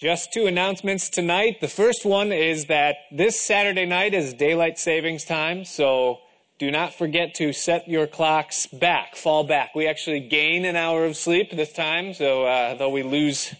Just two announcements tonight. The first one is that this Saturday night is daylight savings time, so do not forget to set your clocks back, fall back. We actually gain an hour of sleep this time, so uh, though we lose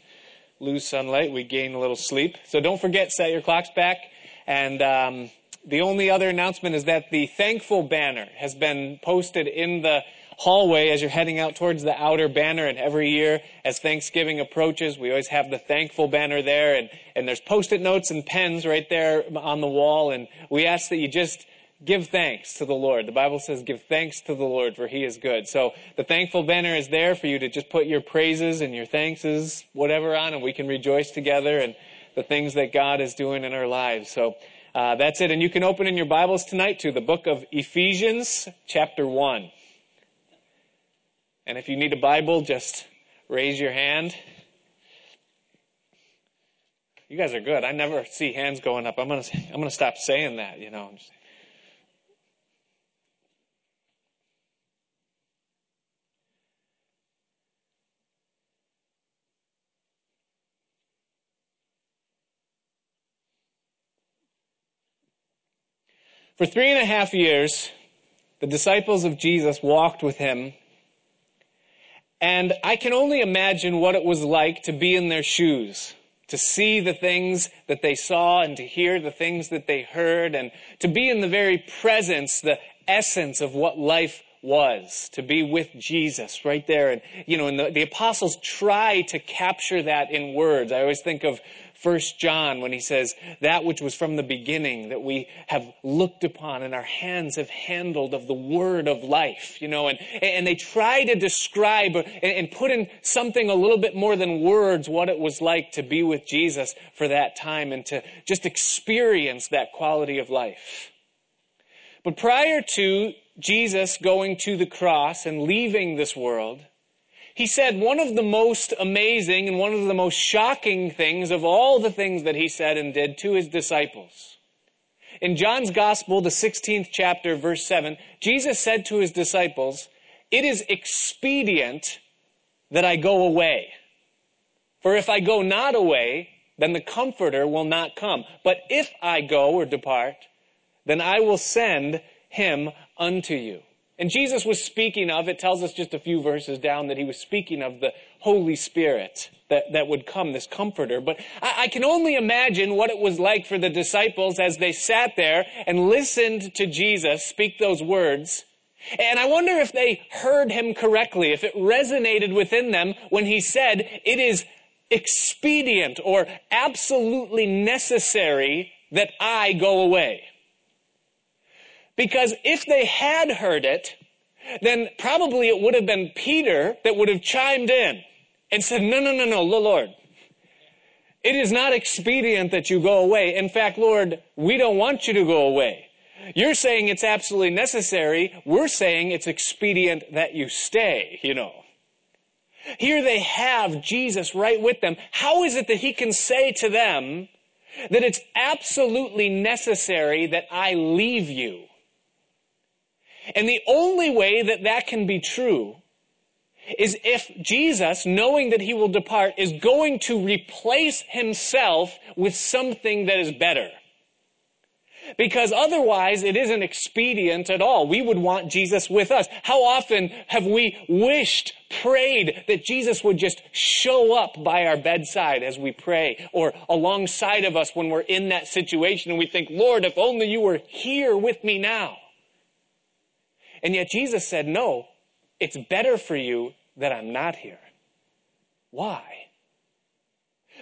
lose sunlight, we gain a little sleep. So don't forget, set your clocks back. And um, the only other announcement is that the thankful banner has been posted in the hallway as you're heading out towards the outer banner. And every year, as Thanksgiving approaches, we always have the thankful banner there. And, and there's post-it notes and pens right there on the wall. And we ask that you just give thanks to the Lord. The Bible says give thanks to the Lord for he is good. So the thankful banner is there for you to just put your praises and your thankses, whatever on, and we can rejoice together and the things that God is doing in our lives. So uh, that's it. And you can open in your Bibles tonight to the book of Ephesians, chapter 1. And if you need a Bible, just raise your hand. You guys are good. I never see hands going up. I'm gonna I'm gonna stop saying that. You know. For three and a half years, the disciples of Jesus walked with him and I can only imagine what it was like to be in their shoes, to see the things that they saw and to hear the things that they heard and to be in the very presence, the essence of what life was, to be with Jesus right there. And, you know, and the, the apostles try to capture that in words. I always think of First John when he says, that which was from the beginning that we have looked upon and our hands have handled of the word of life, you know, and, and they try to describe and put in something a little bit more than words what it was like to be with Jesus for that time and to just experience that quality of life. But prior to Jesus going to the cross and leaving this world, he said one of the most amazing and one of the most shocking things of all the things that he said and did to his disciples. In John's Gospel, the 16th chapter, verse 7, Jesus said to his disciples, It is expedient that I go away. For if I go not away, then the Comforter will not come. But if I go or depart, then I will send him unto you. And Jesus was speaking of, it tells us just a few verses down that he was speaking of the Holy Spirit that, that would come, this comforter. But I, I can only imagine what it was like for the disciples as they sat there and listened to Jesus speak those words. And I wonder if they heard him correctly, if it resonated within them when he said, it is expedient or absolutely necessary that I go away. Because if they had heard it, then probably it would have been Peter that would have chimed in and said, no, no, no, no, Lord. It is not expedient that you go away. In fact, Lord, we don't want you to go away. You're saying it's absolutely necessary. We're saying it's expedient that you stay, you know. Here they have Jesus right with them. How is it that he can say to them that it's absolutely necessary that I leave you? And the only way that that can be true is if Jesus, knowing that he will depart, is going to replace himself with something that is better. Because otherwise it isn't expedient at all. We would want Jesus with us. How often have we wished, prayed that Jesus would just show up by our bedside as we pray or alongside of us when we're in that situation and we think, Lord, if only you were here with me now. And yet Jesus said, no, it's better for you that I'm not here. Why?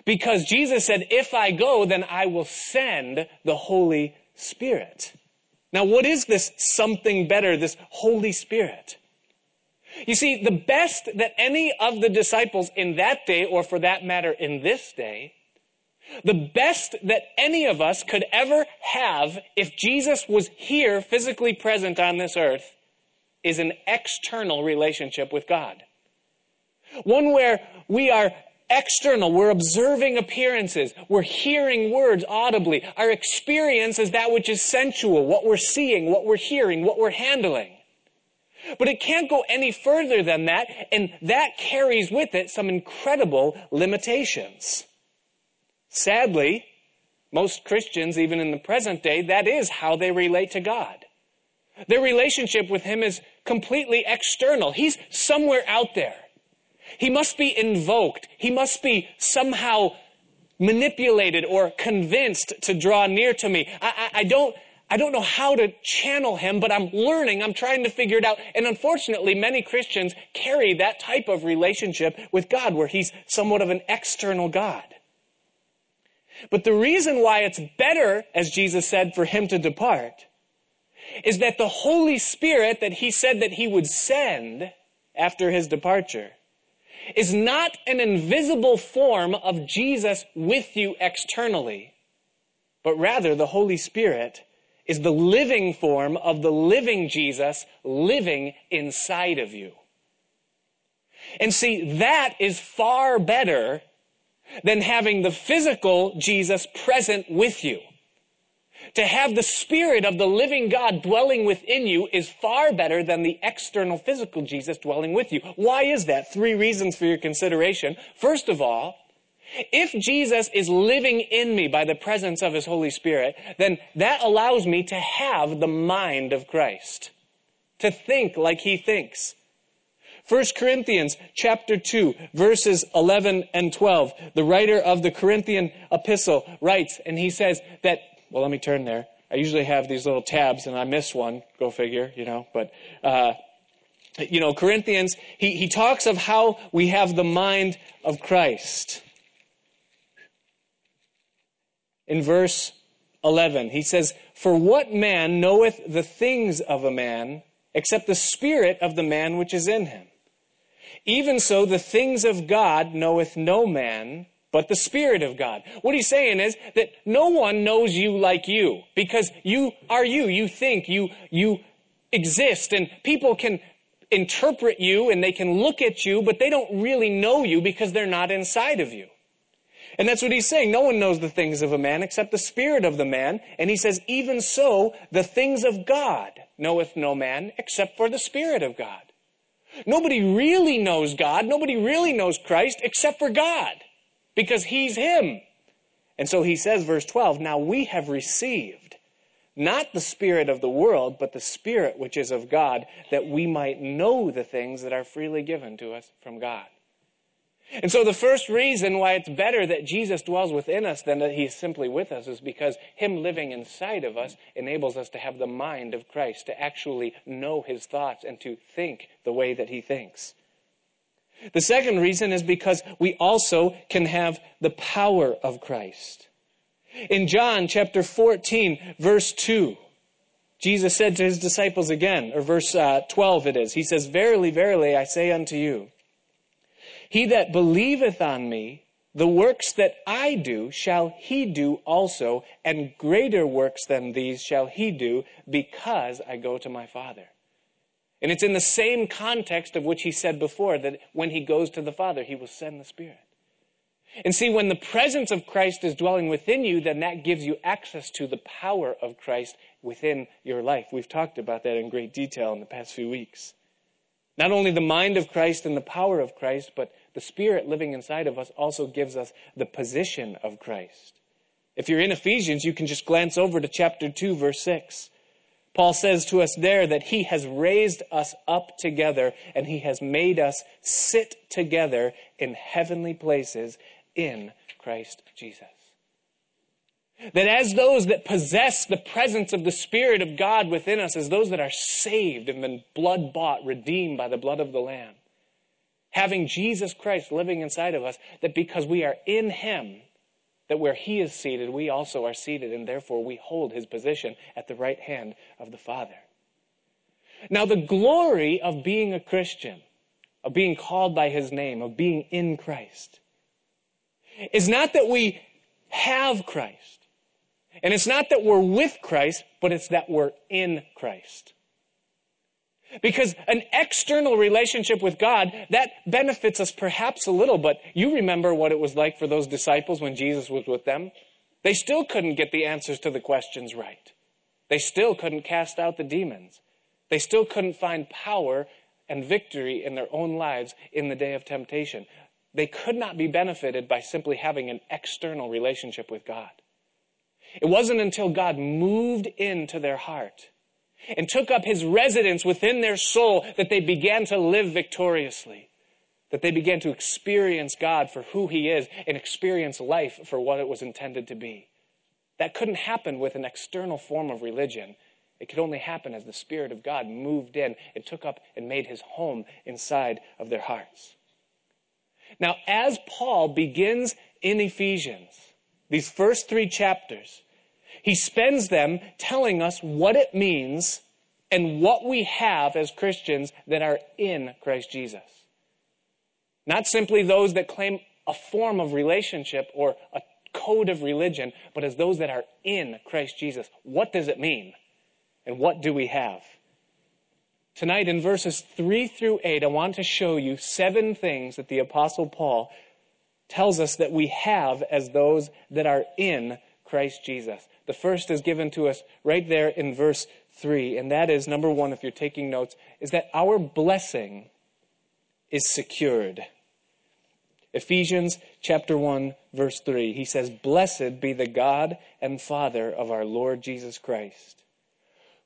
Because Jesus said, if I go, then I will send the Holy Spirit. Now, what is this something better, this Holy Spirit? You see, the best that any of the disciples in that day, or for that matter in this day, the best that any of us could ever have if Jesus was here physically present on this earth is an external relationship with God. One where we are external. We're observing appearances. We're hearing words audibly. Our experience is that which is sensual, what we're seeing, what we're hearing, what we're handling. But it can't go any further than that, and that carries with it some incredible limitations. Sadly, most Christians, even in the present day, that is how they relate to God. Their relationship with Him is completely external. He's somewhere out there. He must be invoked. He must be somehow manipulated or convinced to draw near to me. I, I, I, don't, I don't know how to channel him, but I'm learning. I'm trying to figure it out. And unfortunately, many Christians carry that type of relationship with God where he's somewhat of an external God. But the reason why it's better, as Jesus said, for him to depart is that the Holy Spirit that he said that he would send after his departure is not an invisible form of Jesus with you externally, but rather the Holy Spirit is the living form of the living Jesus living inside of you. And see, that is far better than having the physical Jesus present with you. To have the Spirit of the living God dwelling within you is far better than the external physical Jesus dwelling with you. Why is that? Three reasons for your consideration. First of all, if Jesus is living in me by the presence of His Holy Spirit, then that allows me to have the mind of Christ. To think like He thinks. 1 Corinthians chapter 2 verses 11 and 12. The writer of the Corinthian epistle writes and he says that well, let me turn there. I usually have these little tabs and I miss one. Go figure, you know, but, uh, you know, Corinthians, he, he talks of how we have the mind of Christ. In verse 11, he says, For what man knoweth the things of a man except the spirit of the man which is in him? Even so, the things of God knoweth no man but the Spirit of God. What he's saying is that no one knows you like you because you are you. You think, you, you exist and people can interpret you and they can look at you, but they don't really know you because they're not inside of you. And that's what he's saying. No one knows the things of a man except the spirit of the man. And he says, even so, the things of God knoweth no man except for the spirit of God. Nobody really knows God. Nobody really knows Christ except for God because he's him. And so he says, verse 12, now we have received not the spirit of the world, but the spirit which is of God, that we might know the things that are freely given to us from God. And so the first reason why it's better that Jesus dwells within us than that he's simply with us is because him living inside of us enables us to have the mind of Christ, to actually know his thoughts and to think the way that he thinks. The second reason is because we also can have the power of Christ. In John chapter 14, verse 2, Jesus said to his disciples again, or verse uh, 12 it is, he says, Verily, verily, I say unto you, he that believeth on me, the works that I do shall he do also, and greater works than these shall he do, because I go to my Father. And it's in the same context of which he said before that when he goes to the Father, he will send the Spirit. And see, when the presence of Christ is dwelling within you, then that gives you access to the power of Christ within your life. We've talked about that in great detail in the past few weeks. Not only the mind of Christ and the power of Christ, but the Spirit living inside of us also gives us the position of Christ. If you're in Ephesians, you can just glance over to chapter 2, verse 6. Paul says to us there that he has raised us up together and he has made us sit together in heavenly places in Christ Jesus. That as those that possess the presence of the Spirit of God within us, as those that are saved and been blood bought, redeemed by the blood of the Lamb, having Jesus Christ living inside of us, that because we are in Him, that where he is seated, we also are seated, and therefore we hold his position at the right hand of the Father. Now, the glory of being a Christian, of being called by his name, of being in Christ, is not that we have Christ. And it's not that we're with Christ, but it's that we're in Christ. Because an external relationship with God, that benefits us perhaps a little, but you remember what it was like for those disciples when Jesus was with them? They still couldn't get the answers to the questions right. They still couldn't cast out the demons. They still couldn't find power and victory in their own lives in the day of temptation. they could not be benefited by simply having an external relationship with God. It wasn't until God moved into their heart and took up his residence within their soul that they began to live victoriously, that they began to experience God for who he is and experience life for what it was intended to be. That couldn't happen with an external form of religion. It could only happen as the Spirit of God moved in and took up and made his home inside of their hearts. Now, as Paul begins in Ephesians, these first three chapters, he spends them telling us what it means and what we have as Christians that are in Christ Jesus. Not simply those that claim a form of relationship or a code of religion, but as those that are in Christ Jesus. What does it mean? And what do we have? Tonight in verses 3 through 8, I want to show you seven things that the Apostle Paul tells us that we have as those that are in Christ Jesus. The first is given to us right there in verse 3, and that is number one, if you're taking notes, is that our blessing is secured. Ephesians chapter 1, verse 3, he says, Blessed be the God and Father of our Lord Jesus Christ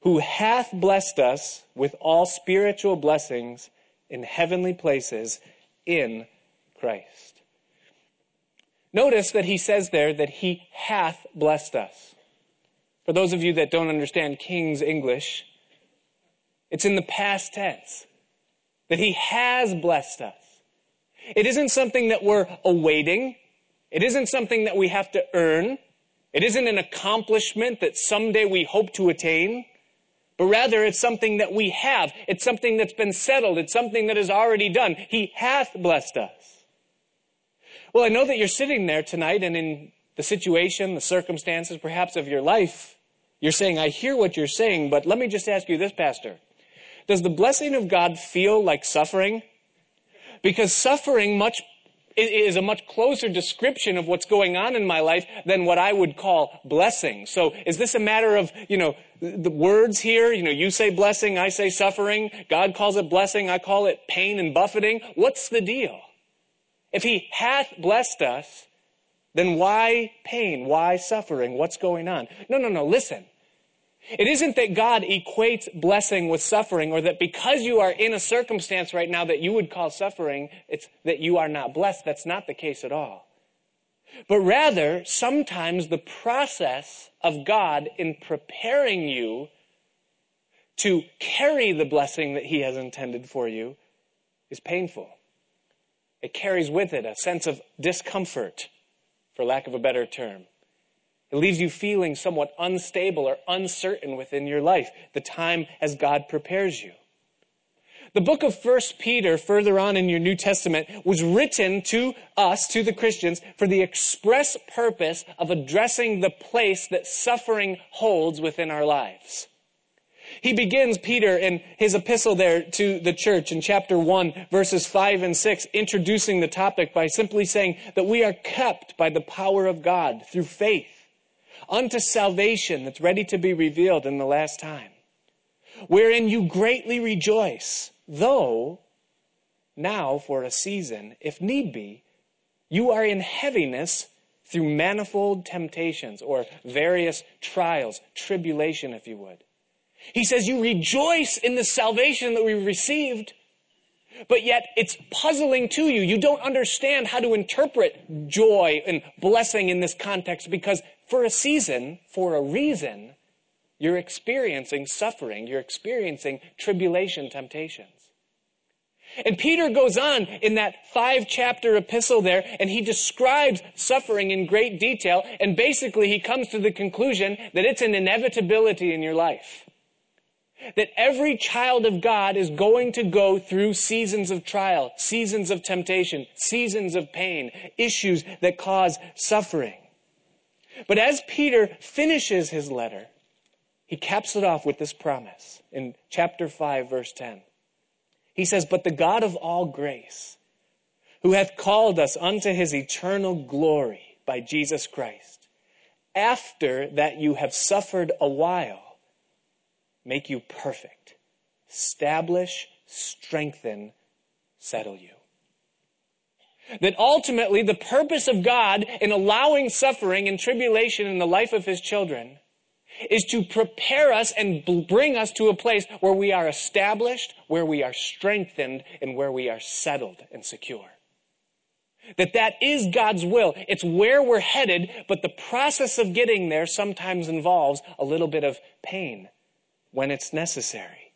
who hath blessed us with all spiritual blessings in heavenly places in Christ. Notice that he says there that he hath blessed us. For those of you that don't understand King's English, it's in the past tense that he has blessed us. It isn't something that we're awaiting. It isn't something that we have to earn. It isn't an accomplishment that someday we hope to attain but rather it's something that we have. It's something that's been settled. It's something that is already done. He hath blessed us. Well, I know that you're sitting there tonight and in the situation, the circumstances perhaps of your life, you're saying, I hear what you're saying, but let me just ask you this, Pastor. Does the blessing of God feel like suffering? Because suffering much is a much closer description of what's going on in my life than what I would call blessing. So is this a matter of, you know, the words here? You know, you say blessing, I say suffering. God calls it blessing, I call it pain and buffeting. What's the deal? If he hath blessed us, then why pain? Why suffering? What's going on? No, no, no. Listen. It isn't that God equates blessing with suffering or that because you are in a circumstance right now that you would call suffering, it's that you are not blessed. That's not the case at all. But rather, sometimes the process of God in preparing you to carry the blessing that He has intended for you is painful. It carries with it a sense of discomfort, for lack of a better term. It leaves you feeling somewhat unstable or uncertain within your life, the time as God prepares you. The book of First Peter, further on in your New Testament, was written to us, to the Christians, for the express purpose of addressing the place that suffering holds within our lives. He begins, Peter, in his epistle there to the church in chapter 1, verses 5 and 6, introducing the topic by simply saying that we are kept by the power of God through faith unto salvation that's ready to be revealed in the last time, wherein you greatly rejoice, though now for a season, if need be, you are in heaviness through manifold temptations or various trials, tribulation, if you would. He says you rejoice in the salvation that we received, but yet it's puzzling to you. You don't understand how to interpret joy and blessing in this context because for a season, for a reason, you're experiencing suffering, you're experiencing tribulation, temptations. And Peter goes on in that five chapter epistle there, and he describes suffering in great detail, and basically he comes to the conclusion that it's an inevitability in your life. That every child of God is going to go through seasons of trial, seasons of temptation, seasons of pain, issues that cause suffering. But as Peter finishes his letter, he caps it off with this promise in chapter 5, verse 10. He says, But the God of all grace, who hath called us unto his eternal glory by Jesus Christ, after that you have suffered a while, make you perfect, establish, strengthen, settle you. That ultimately the purpose of God in allowing suffering and tribulation in the life of his children is to prepare us and bring us to a place where we are established, where we are strengthened, and where we are settled and secure. That that is God's will. It's where we're headed, but the process of getting there sometimes involves a little bit of pain when it's necessary.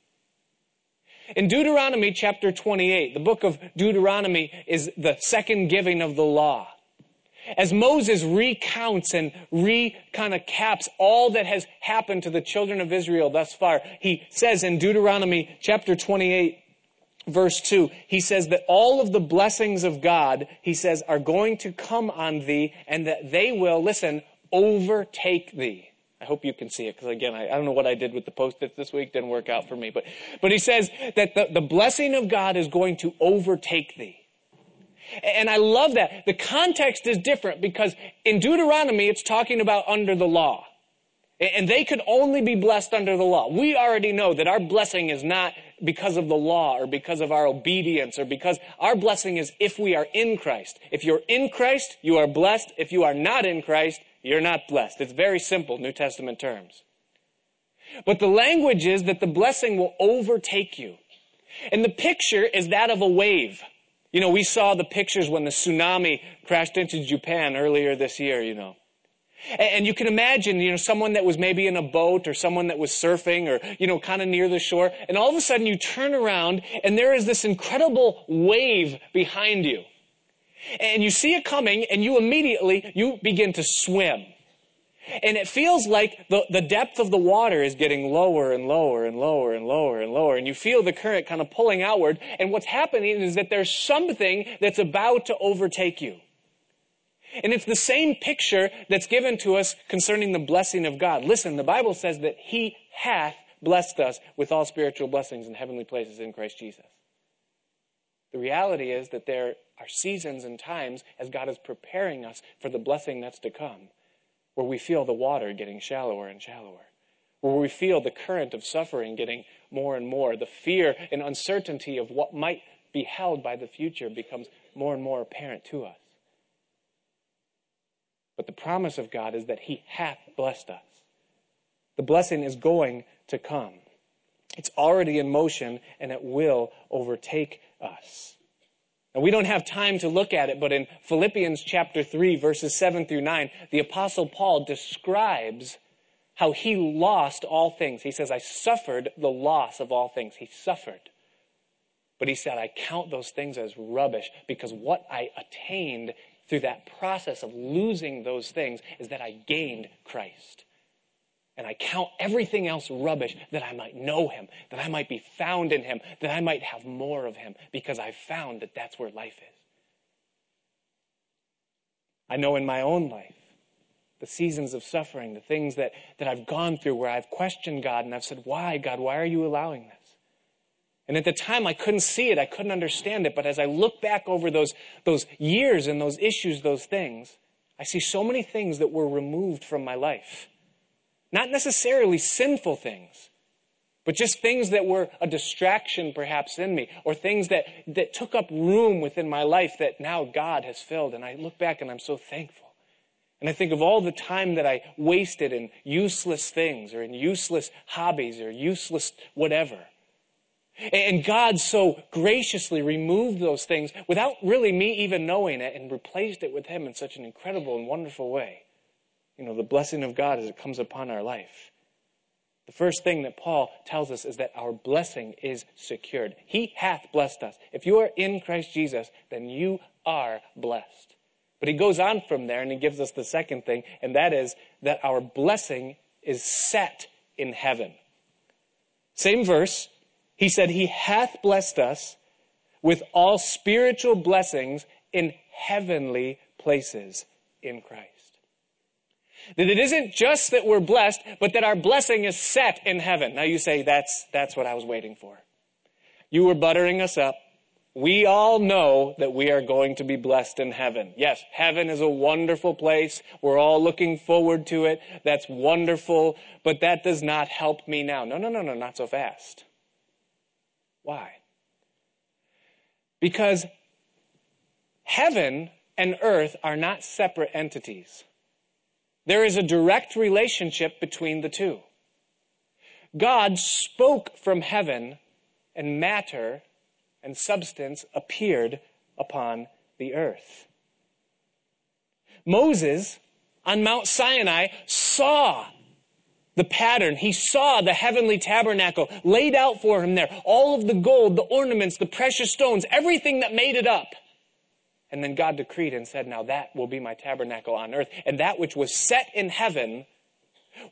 In Deuteronomy chapter 28, the book of Deuteronomy is the second giving of the law. As Moses recounts and re kind of caps all that has happened to the children of Israel thus far, he says in Deuteronomy chapter 28, verse 2, he says that all of the blessings of God, he says, are going to come on thee and that they will, listen, overtake thee. I hope you can see it because again, I, I, don't know what I did with the post-its this week. Didn't work out for me. But, but he says that the, the blessing of God is going to overtake thee. And I love that. The context is different because in Deuteronomy, it's talking about under the law. And they could only be blessed under the law. We already know that our blessing is not because of the law or because of our obedience or because our blessing is if we are in Christ. If you're in Christ, you are blessed. If you are not in Christ, you're not blessed. It's very simple, New Testament terms. But the language is that the blessing will overtake you. And the picture is that of a wave. You know, we saw the pictures when the tsunami crashed into Japan earlier this year, you know. And you can imagine, you know, someone that was maybe in a boat or someone that was surfing or, you know, kind of near the shore. And all of a sudden you turn around and there is this incredible wave behind you. And you see it coming and you immediately, you begin to swim. And it feels like the, the depth of the water is getting lower and lower and lower and lower and lower. And you feel the current kind of pulling outward. And what's happening is that there's something that's about to overtake you. And it's the same picture that's given to us concerning the blessing of God. Listen, the Bible says that He hath blessed us with all spiritual blessings in heavenly places in Christ Jesus. The reality is that there are seasons and times as God is preparing us for the blessing that's to come where we feel the water getting shallower and shallower, where we feel the current of suffering getting more and more, the fear and uncertainty of what might be held by the future becomes more and more apparent to us. But the promise of God is that He hath blessed us. The blessing is going to come. It's already in motion and it will overtake us. And we don't have time to look at it, but in Philippians chapter 3, verses 7 through 9, the Apostle Paul describes how he lost all things. He says, I suffered the loss of all things. He suffered. But he said, I count those things as rubbish because what I attained through that process of losing those things is that I gained Christ. And I count everything else rubbish that I might know him, that I might be found in him, that I might have more of him, because I've found that that's where life is. I know in my own life, the seasons of suffering, the things that, that I've gone through where I've questioned God and I've said, Why, God, why are you allowing this? And at the time, I couldn't see it, I couldn't understand it, but as I look back over those, those years and those issues, those things, I see so many things that were removed from my life not necessarily sinful things, but just things that were a distraction perhaps in me, or things that, that took up room within my life that now God has filled. And I look back and I'm so thankful. And I think of all the time that I wasted in useless things or in useless hobbies or useless whatever. And God so graciously removed those things without really me even knowing it and replaced it with Him in such an incredible and wonderful way you know, the blessing of God as it comes upon our life. The first thing that Paul tells us is that our blessing is secured. He hath blessed us. If you are in Christ Jesus, then you are blessed. But he goes on from there and he gives us the second thing, and that is that our blessing is set in heaven. Same verse. He said, He hath blessed us with all spiritual blessings in heavenly places in Christ. That it isn't just that we're blessed, but that our blessing is set in heaven. Now you say, that's, that's what I was waiting for. You were buttering us up. We all know that we are going to be blessed in heaven. Yes, heaven is a wonderful place. We're all looking forward to it. That's wonderful, but that does not help me now. No, no, no, no, not so fast. Why? Because Heaven and earth are not separate entities. There is a direct relationship between the two. God spoke from heaven, and matter and substance appeared upon the earth. Moses on Mount Sinai saw the pattern. He saw the heavenly tabernacle laid out for him there. All of the gold, the ornaments, the precious stones, everything that made it up. And then God decreed and said, Now that will be my tabernacle on earth. And that which was set in heaven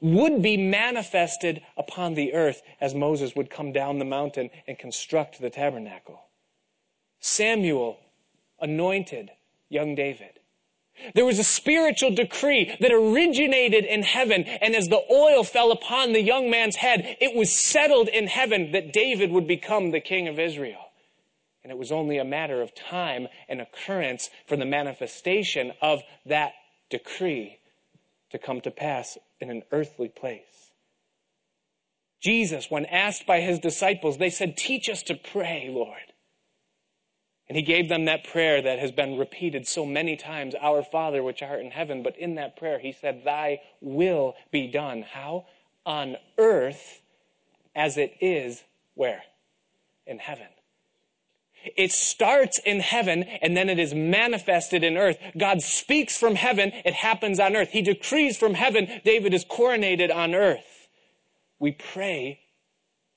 would be manifested upon the earth as Moses would come down the mountain and construct the tabernacle. Samuel anointed young David. There was a spiritual decree that originated in heaven, and as the oil fell upon the young man's head, it was settled in heaven that David would become the king of Israel. And it was only a matter of time and occurrence for the manifestation of that decree to come to pass in an earthly place. Jesus, when asked by his disciples, they said, Teach us to pray, Lord. And he gave them that prayer that has been repeated so many times, Our Father which art in heaven. But in that prayer, he said, Thy will be done. How? On earth as it is where? In heaven. It starts in heaven and then it is manifested in earth. God speaks from heaven, it happens on earth. He decrees from heaven, David is coronated on earth. We pray,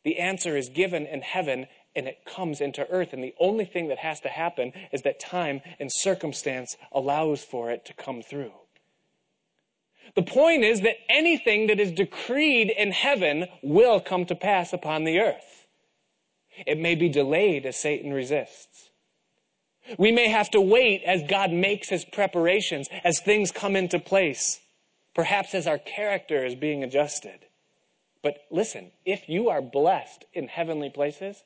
the answer is given in heaven and it comes into earth. And the only thing that has to happen is that time and circumstance allows for it to come through. The point is that anything that is decreed in heaven will come to pass upon the earth. It may be delayed as Satan resists. We may have to wait as God makes his preparations, as things come into place, perhaps as our character is being adjusted. But listen, if you are blessed in heavenly places,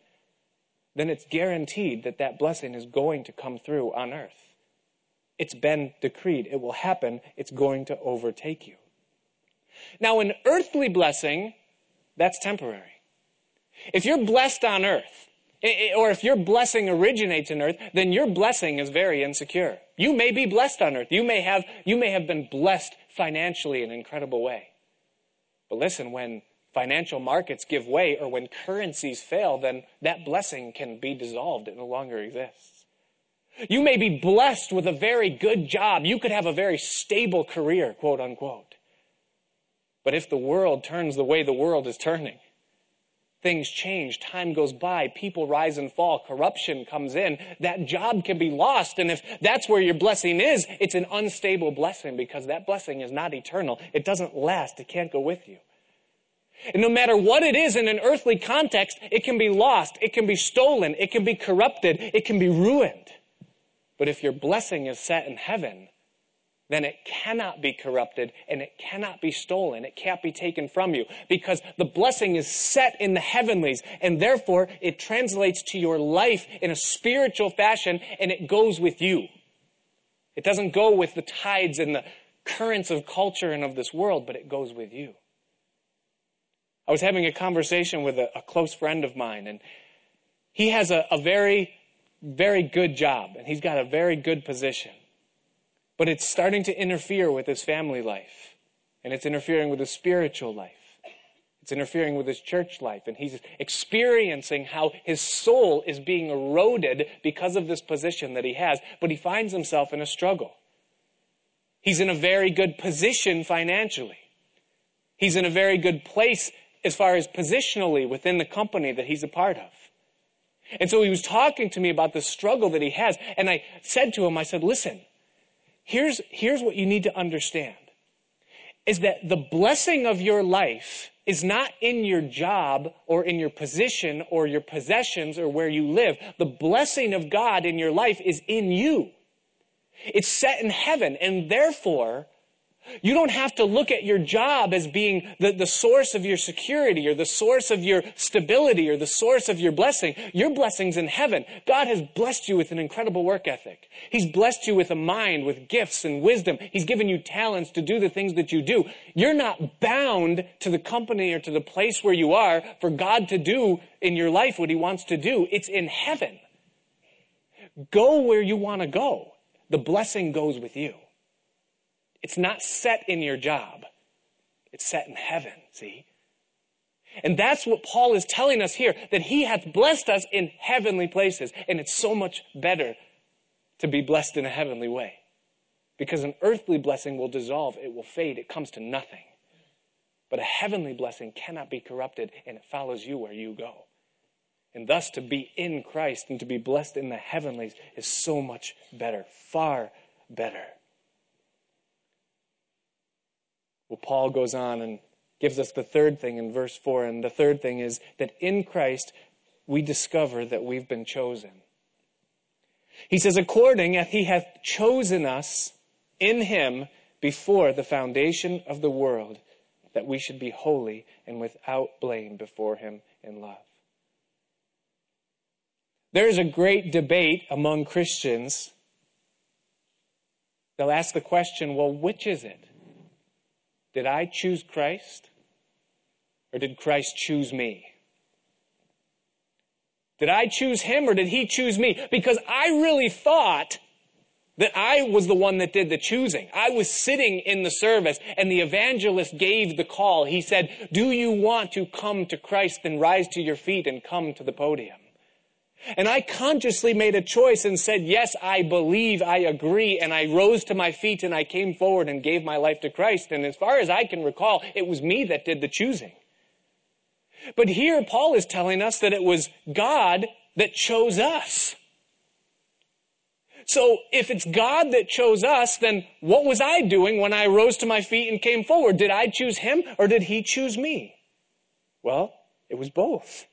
then it's guaranteed that that blessing is going to come through on earth. It's been decreed. It will happen. It's going to overtake you. Now, an earthly blessing, that's temporary. If you're blessed on earth, or if your blessing originates in earth, then your blessing is very insecure. You may be blessed on earth. You may have, you may have been blessed financially in an incredible way. But listen, when financial markets give way or when currencies fail, then that blessing can be dissolved. It no longer exists. You may be blessed with a very good job. You could have a very stable career, quote unquote. But if the world turns the way the world is turning, things change, time goes by, people rise and fall, corruption comes in, that job can be lost. And if that's where your blessing is, it's an unstable blessing because that blessing is not eternal. It doesn't last. It can't go with you. And no matter what it is in an earthly context, it can be lost, it can be stolen, it can be corrupted, it can be ruined. But if your blessing is set in heaven, then it cannot be corrupted and it cannot be stolen. It can't be taken from you because the blessing is set in the heavenlies and therefore it translates to your life in a spiritual fashion and it goes with you. It doesn't go with the tides and the currents of culture and of this world, but it goes with you. I was having a conversation with a, a close friend of mine and he has a, a very, very good job and he's got a very good position but it's starting to interfere with his family life. And it's interfering with his spiritual life. It's interfering with his church life. And he's experiencing how his soul is being eroded because of this position that he has. But he finds himself in a struggle. He's in a very good position financially. He's in a very good place as far as positionally within the company that he's a part of. And so he was talking to me about the struggle that he has. And I said to him, I said, listen, Here's, here's what you need to understand is that the blessing of your life is not in your job or in your position or your possessions or where you live. The blessing of God in your life is in you. It's set in heaven and therefore you don't have to look at your job as being the, the source of your security or the source of your stability or the source of your blessing. Your blessing's in heaven. God has blessed you with an incredible work ethic. He's blessed you with a mind, with gifts and wisdom. He's given you talents to do the things that you do. You're not bound to the company or to the place where you are for God to do in your life what He wants to do. It's in heaven. Go where you want to go. the blessing goes with you. It's not set in your job. It's set in heaven, see? And that's what Paul is telling us here, that he hath blessed us in heavenly places. And it's so much better to be blessed in a heavenly way. Because an earthly blessing will dissolve, it will fade, it comes to nothing. But a heavenly blessing cannot be corrupted, and it follows you where you go. And thus, to be in Christ and to be blessed in the heavenlies is so much better, far better. Well, Paul goes on and gives us the third thing in verse 4. And the third thing is that in Christ we discover that we've been chosen. He says, according as he hath chosen us in him before the foundation of the world, that we should be holy and without blame before him in love. There is a great debate among Christians. They'll ask the question, well, which is it? Did I choose Christ? Or did Christ choose me? Did I choose him or did he choose me? Because I really thought that I was the one that did the choosing. I was sitting in the service and the evangelist gave the call. He said, do you want to come to Christ? Then rise to your feet and come to the podium. And I consciously made a choice and said, yes, I believe, I agree. And I rose to my feet and I came forward and gave my life to Christ. And as far as I can recall, it was me that did the choosing. But here Paul is telling us that it was God that chose us. So if it's God that chose us, then what was I doing when I rose to my feet and came forward? Did I choose him or did he choose me? Well, it was both.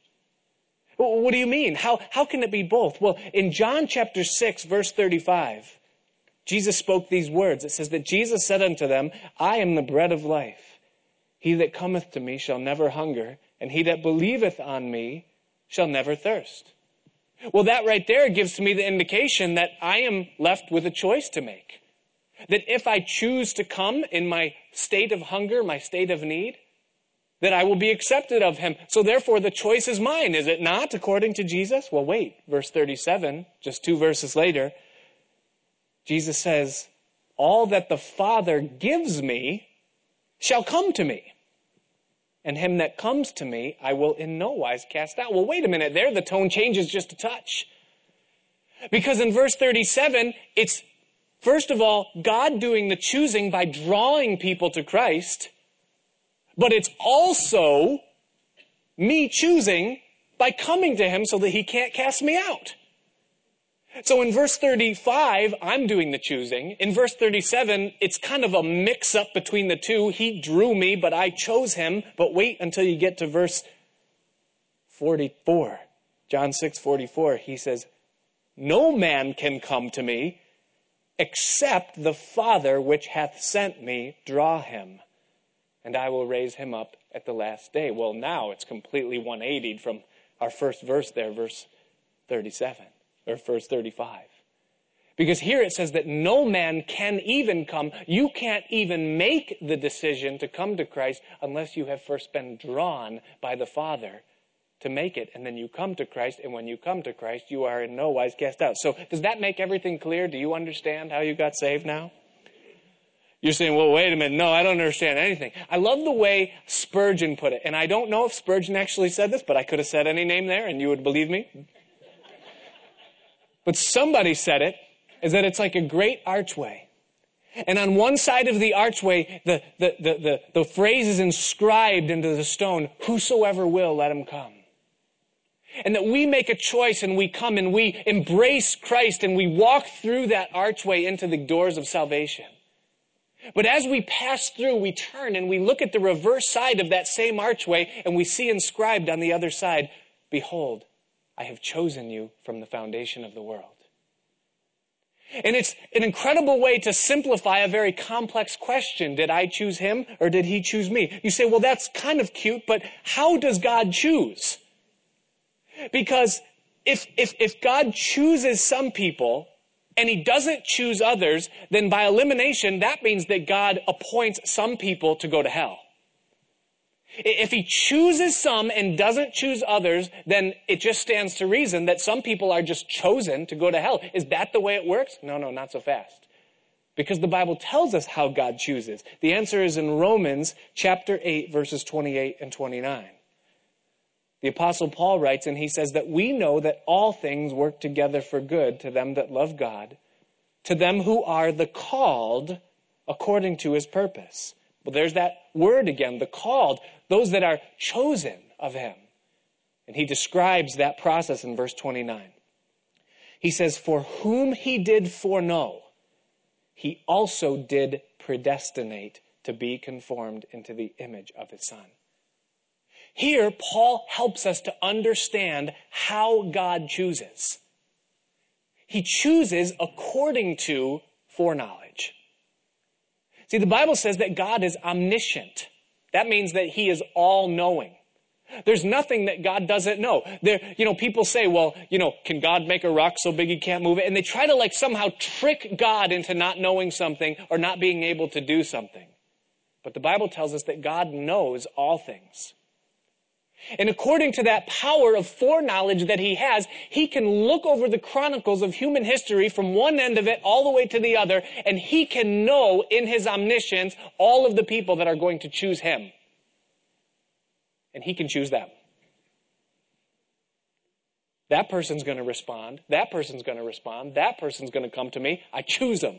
Well, what do you mean? How, how can it be both? Well, in John chapter 6, verse 35, Jesus spoke these words. It says that Jesus said unto them, I am the bread of life. He that cometh to me shall never hunger, and he that believeth on me shall never thirst. Well, that right there gives to me the indication that I am left with a choice to make. That if I choose to come in my state of hunger, my state of need, that I will be accepted of him. So therefore the choice is mine, is it not, according to Jesus? Well, wait, verse 37, just two verses later, Jesus says, all that the Father gives me shall come to me. And him that comes to me, I will in no wise cast out. Well, wait a minute there. The tone changes just a touch. Because in verse 37, it's first of all, God doing the choosing by drawing people to Christ but it's also me choosing by coming to him so that he can't cast me out. So in verse 35, I'm doing the choosing. In verse 37, it's kind of a mix up between the two. He drew me, but I chose him. But wait until you get to verse 44. John 6, 44, he says, No man can come to me except the Father which hath sent me draw him and I will raise him up at the last day. Well, now it's completely 180 from our first verse there, verse 37, or verse 35. Because here it says that no man can even come. You can't even make the decision to come to Christ unless you have first been drawn by the Father to make it. And then you come to Christ. And when you come to Christ, you are in no wise cast out. So does that make everything clear? Do you understand how you got saved now? You're saying, well, wait a minute. No, I don't understand anything. I love the way Spurgeon put it. And I don't know if Spurgeon actually said this, but I could have said any name there and you would believe me. But somebody said it, is that it's like a great archway. And on one side of the archway, the, the, the, the, the phrase is inscribed into the stone, whosoever will, let him come. And that we make a choice and we come and we embrace Christ and we walk through that archway into the doors of salvation. But as we pass through, we turn and we look at the reverse side of that same archway and we see inscribed on the other side, Behold, I have chosen you from the foundation of the world. And it's an incredible way to simplify a very complex question. Did I choose him or did he choose me? You say, well, that's kind of cute, but how does God choose? Because if, if, if God chooses some people, and he doesn't choose others, then by elimination, that means that God appoints some people to go to hell. If he chooses some and doesn't choose others, then it just stands to reason that some people are just chosen to go to hell. Is that the way it works? No, no, not so fast. Because the Bible tells us how God chooses. The answer is in Romans chapter 8 verses 28 and 29. The apostle Paul writes and he says that we know that all things work together for good to them that love God, to them who are the called according to his purpose. Well, there's that word again, the called, those that are chosen of him. And he describes that process in verse 29. He says, For whom he did foreknow, he also did predestinate to be conformed into the image of his son. Here, Paul helps us to understand how God chooses. He chooses according to foreknowledge. See, the Bible says that God is omniscient. That means that he is all knowing. There's nothing that God doesn't know. There, you know, people say, well, you know, can God make a rock so big he can't move it? And they try to like somehow trick God into not knowing something or not being able to do something. But the Bible tells us that God knows all things. And according to that power of foreknowledge that he has, he can look over the chronicles of human history from one end of it all the way to the other, and he can know in his omniscience all of the people that are going to choose him. And he can choose them. That person's going to respond. That person's going to respond. That person's going to come to me. I choose them.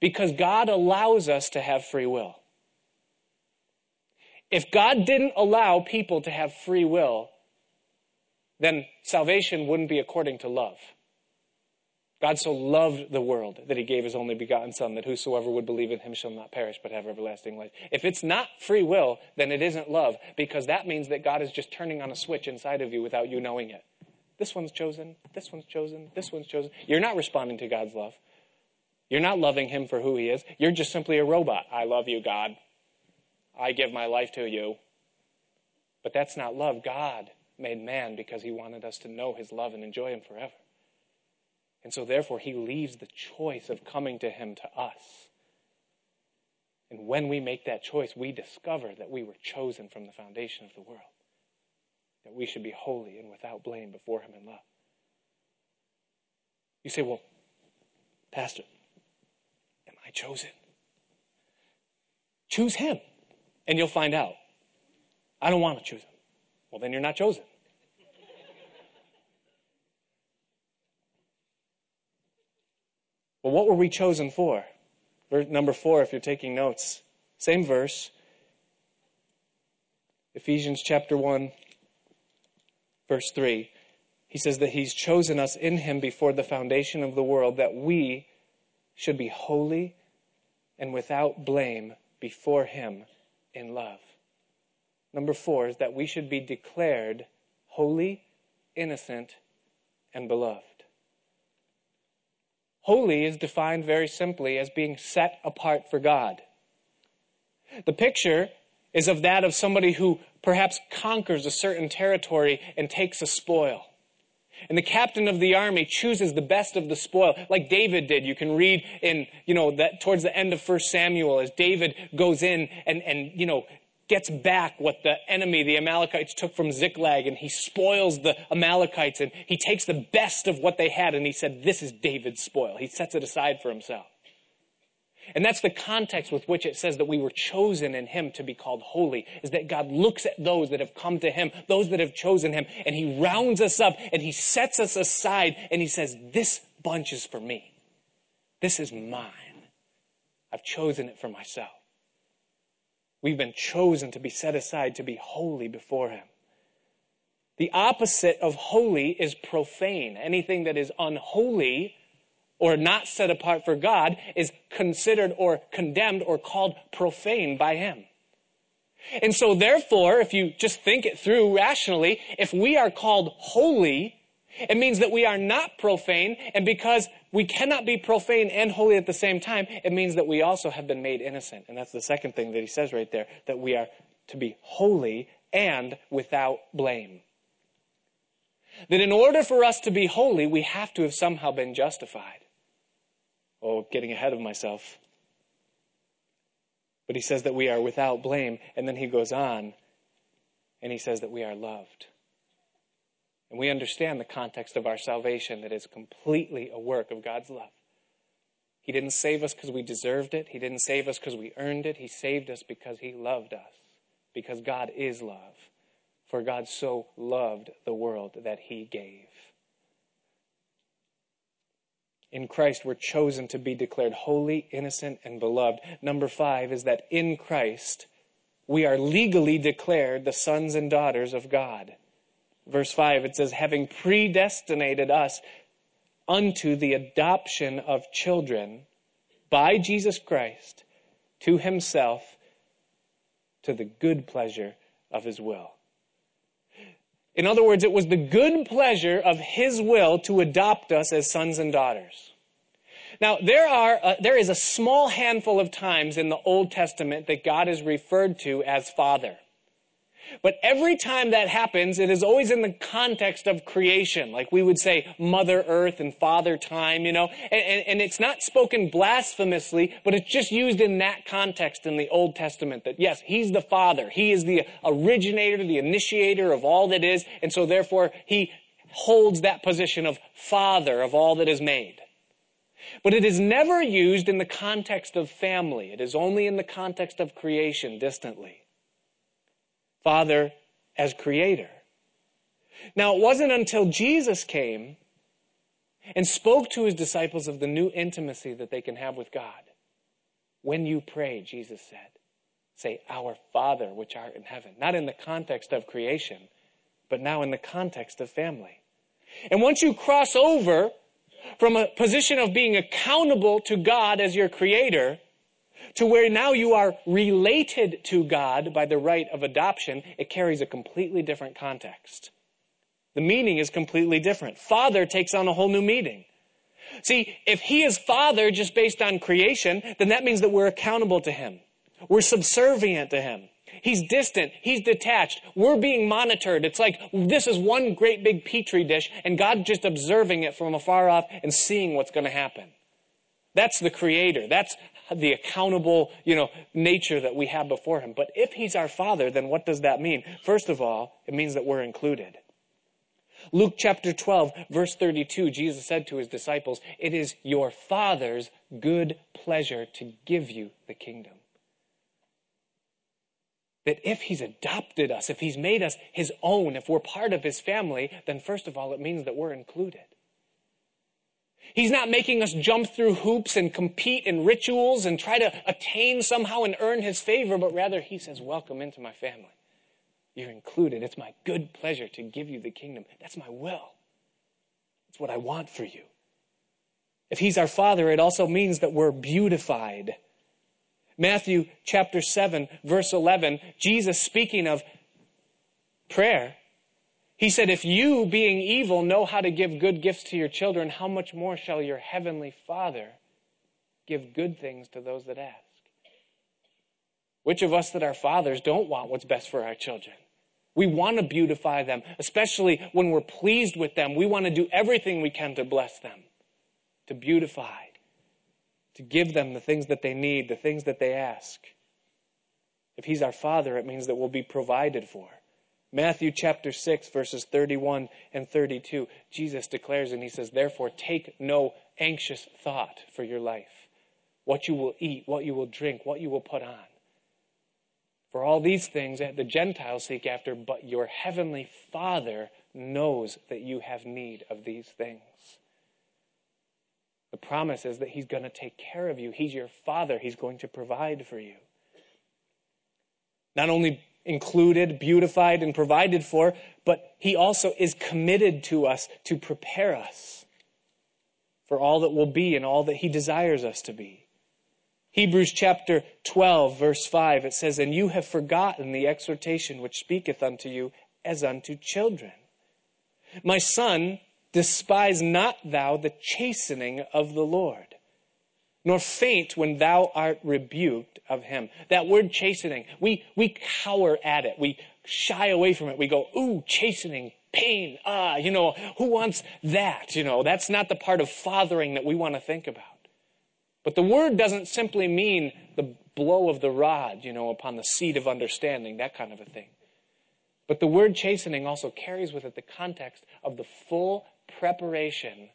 Because God allows us to have free will. If God didn't allow people to have free will, then salvation wouldn't be according to love. God so loved the world that he gave his only begotten Son, that whosoever would believe in him shall not perish but have everlasting life. If it's not free will, then it isn't love, because that means that God is just turning on a switch inside of you without you knowing it. This one's chosen, this one's chosen, this one's chosen. You're not responding to God's love. You're not loving him for who he is. You're just simply a robot. I love you, God. I give my life to you. But that's not love. God made man because he wanted us to know his love and enjoy him forever. And so, therefore, he leaves the choice of coming to him to us. And when we make that choice, we discover that we were chosen from the foundation of the world, that we should be holy and without blame before him in love. You say, well, Pastor, am I chosen? Choose him and you'll find out. I don't want to choose him. Well, then you're not chosen. Well, what were we chosen for? Verse number four, if you're taking notes. Same verse. Ephesians chapter 1, verse 3. He says that he's chosen us in him before the foundation of the world that we should be holy and without blame before him in love. Number four is that we should be declared holy, innocent, and beloved. Holy is defined very simply as being set apart for God. The picture is of that of somebody who perhaps conquers a certain territory and takes a spoil. And the captain of the army chooses the best of the spoil, like David did. You can read in, you know, that towards the end of First Samuel as David goes in and, and, you know, gets back what the enemy, the Amalekites, took from Ziklag, and he spoils the Amalekites, and he takes the best of what they had, and he said, This is David's spoil. He sets it aside for himself. And that's the context with which it says that we were chosen in Him to be called holy, is that God looks at those that have come to Him, those that have chosen Him, and He rounds us up and He sets us aside and He says, This bunch is for me. This is mine. I've chosen it for myself. We've been chosen to be set aside to be holy before Him. The opposite of holy is profane. Anything that is unholy or not set apart for God is considered or condemned or called profane by Him. And so therefore, if you just think it through rationally, if we are called holy, it means that we are not profane, and because we cannot be profane and holy at the same time, it means that we also have been made innocent. And that's the second thing that he says right there, that we are to be holy and without blame. That in order for us to be holy, we have to have somehow been justified. Oh, getting ahead of myself. But he says that we are without blame. And then he goes on and he says that we are loved. And we understand the context of our salvation that is completely a work of God's love. He didn't save us because we deserved it. He didn't save us because we earned it. He saved us because He loved us, because God is love. For God so loved the world that He gave. In Christ, we're chosen to be declared holy, innocent, and beloved. Number five is that in Christ, we are legally declared the sons and daughters of God. Verse 5, it says, having predestinated us unto the adoption of children by Jesus Christ to himself to the good pleasure of his will. In other words, it was the good pleasure of his will to adopt us as sons and daughters. Now, there are, uh, there is a small handful of times in the Old Testament that God is referred to as Father. But every time that happens, it is always in the context of creation. Like we would say Mother Earth and Father Time, you know. And, and, and, it's not spoken blasphemously, but it's just used in that context in the Old Testament that yes, He's the Father. He is the originator, the initiator of all that is. And so therefore, He holds that position of Father of all that is made. But it is never used in the context of family. It is only in the context of creation distantly. Father as creator. Now, it wasn't until Jesus came and spoke to his disciples of the new intimacy that they can have with God. When you pray, Jesus said, say, Our Father which art in heaven. Not in the context of creation, but now in the context of family. And once you cross over from a position of being accountable to God as your creator to where now you are related to God by the right of adoption, it carries a completely different context. The meaning is completely different. Father takes on a whole new meaning. See, if he is father just based on creation, then that means that we're accountable to him. We're subservient to him. He's distant. He's detached. We're being monitored. It's like this is one great big petri dish and God just observing it from afar off and seeing what's going to happen. That's the creator. That's the accountable, you know, nature that we have before him. But if he's our father, then what does that mean? First of all, it means that we're included. Luke chapter 12, verse 32, Jesus said to his disciples, It is your Father's good pleasure to give you the kingdom. That if he's adopted us, if he's made us his own, if we're part of his family, then first of all, it means that we're included. He's not making us jump through hoops and compete in rituals and try to attain somehow and earn his favor, but rather he says, Welcome into my family. You're included. It's my good pleasure to give you the kingdom. That's my will. It's what I want for you. If he's our father, it also means that we're beautified. Matthew chapter 7, verse 11, Jesus speaking of prayer he said, If you, being evil, know how to give good gifts to your children, how much more shall your heavenly Father give good things to those that ask? Which of us that are fathers don't want what's best for our children? We want to beautify them, especially when we're pleased with them. We want to do everything we can to bless them, to beautify, to give them the things that they need, the things that they ask. If He's our Father, it means that we'll be provided for. Matthew chapter 6, verses 31 and 32, Jesus declares and he says, Therefore, take no anxious thought for your life, what you will eat, what you will drink, what you will put on. For all these things the Gentiles seek after, but your heavenly Father knows that you have need of these things. The promise is that He's going to take care of you. He's your Father. He's going to provide for you. Not only included, beautified, and provided for, but He also is committed to us to prepare us for all that will be and all that He desires us to be. Hebrews chapter 12, verse 5, it says, And you have forgotten the exhortation which speaketh unto you as unto children. My son, despise not thou the chastening of the Lord nor faint when thou art rebuked of him. That word chastening, we, we cower at it. We shy away from it. We go, ooh, chastening, pain, ah, you know, who wants that? You know, that's not the part of fathering that we want to think about. But the word doesn't simply mean the blow of the rod, you know, upon the seed of understanding, that kind of a thing. But the word chastening also carries with it the context of the full preparation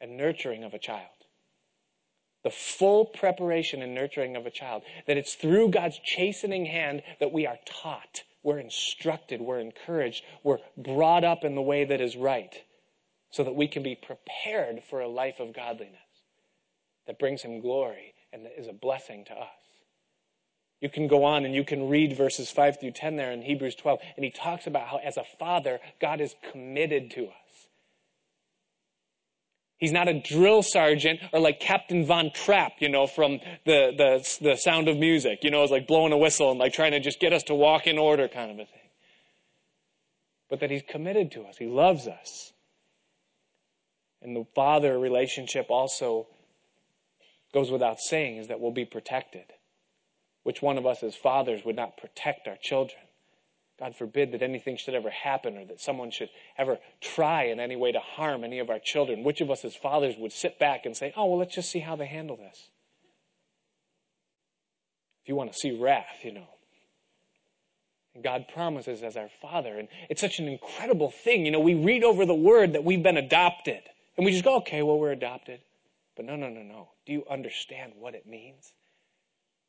and nurturing of a child. The full preparation and nurturing of a child. That it's through God's chastening hand that we are taught, we're instructed, we're encouraged, we're brought up in the way that is right, so that we can be prepared for a life of godliness that brings Him glory and that is a blessing to us. You can go on and you can read verses 5 through 10 there in Hebrews 12, and he talks about how, as a father, God is committed to us. He's not a drill sergeant or like Captain Von Trapp, you know, from the, the, the sound of music. You know, it's like blowing a whistle and like trying to just get us to walk in order kind of a thing. But that he's committed to us. He loves us. And the father relationship also goes without saying is that we'll be protected. Which one of us as fathers would not protect our children? God forbid that anything should ever happen or that someone should ever try in any way to harm any of our children. Which of us as fathers would sit back and say, oh, well, let's just see how they handle this? If you want to see wrath, you know. And God promises as our Father. And it's such an incredible thing. You know, we read over the word that we've been adopted. And we just go, okay, well, we're adopted. But no, no, no, no. Do you understand what it means?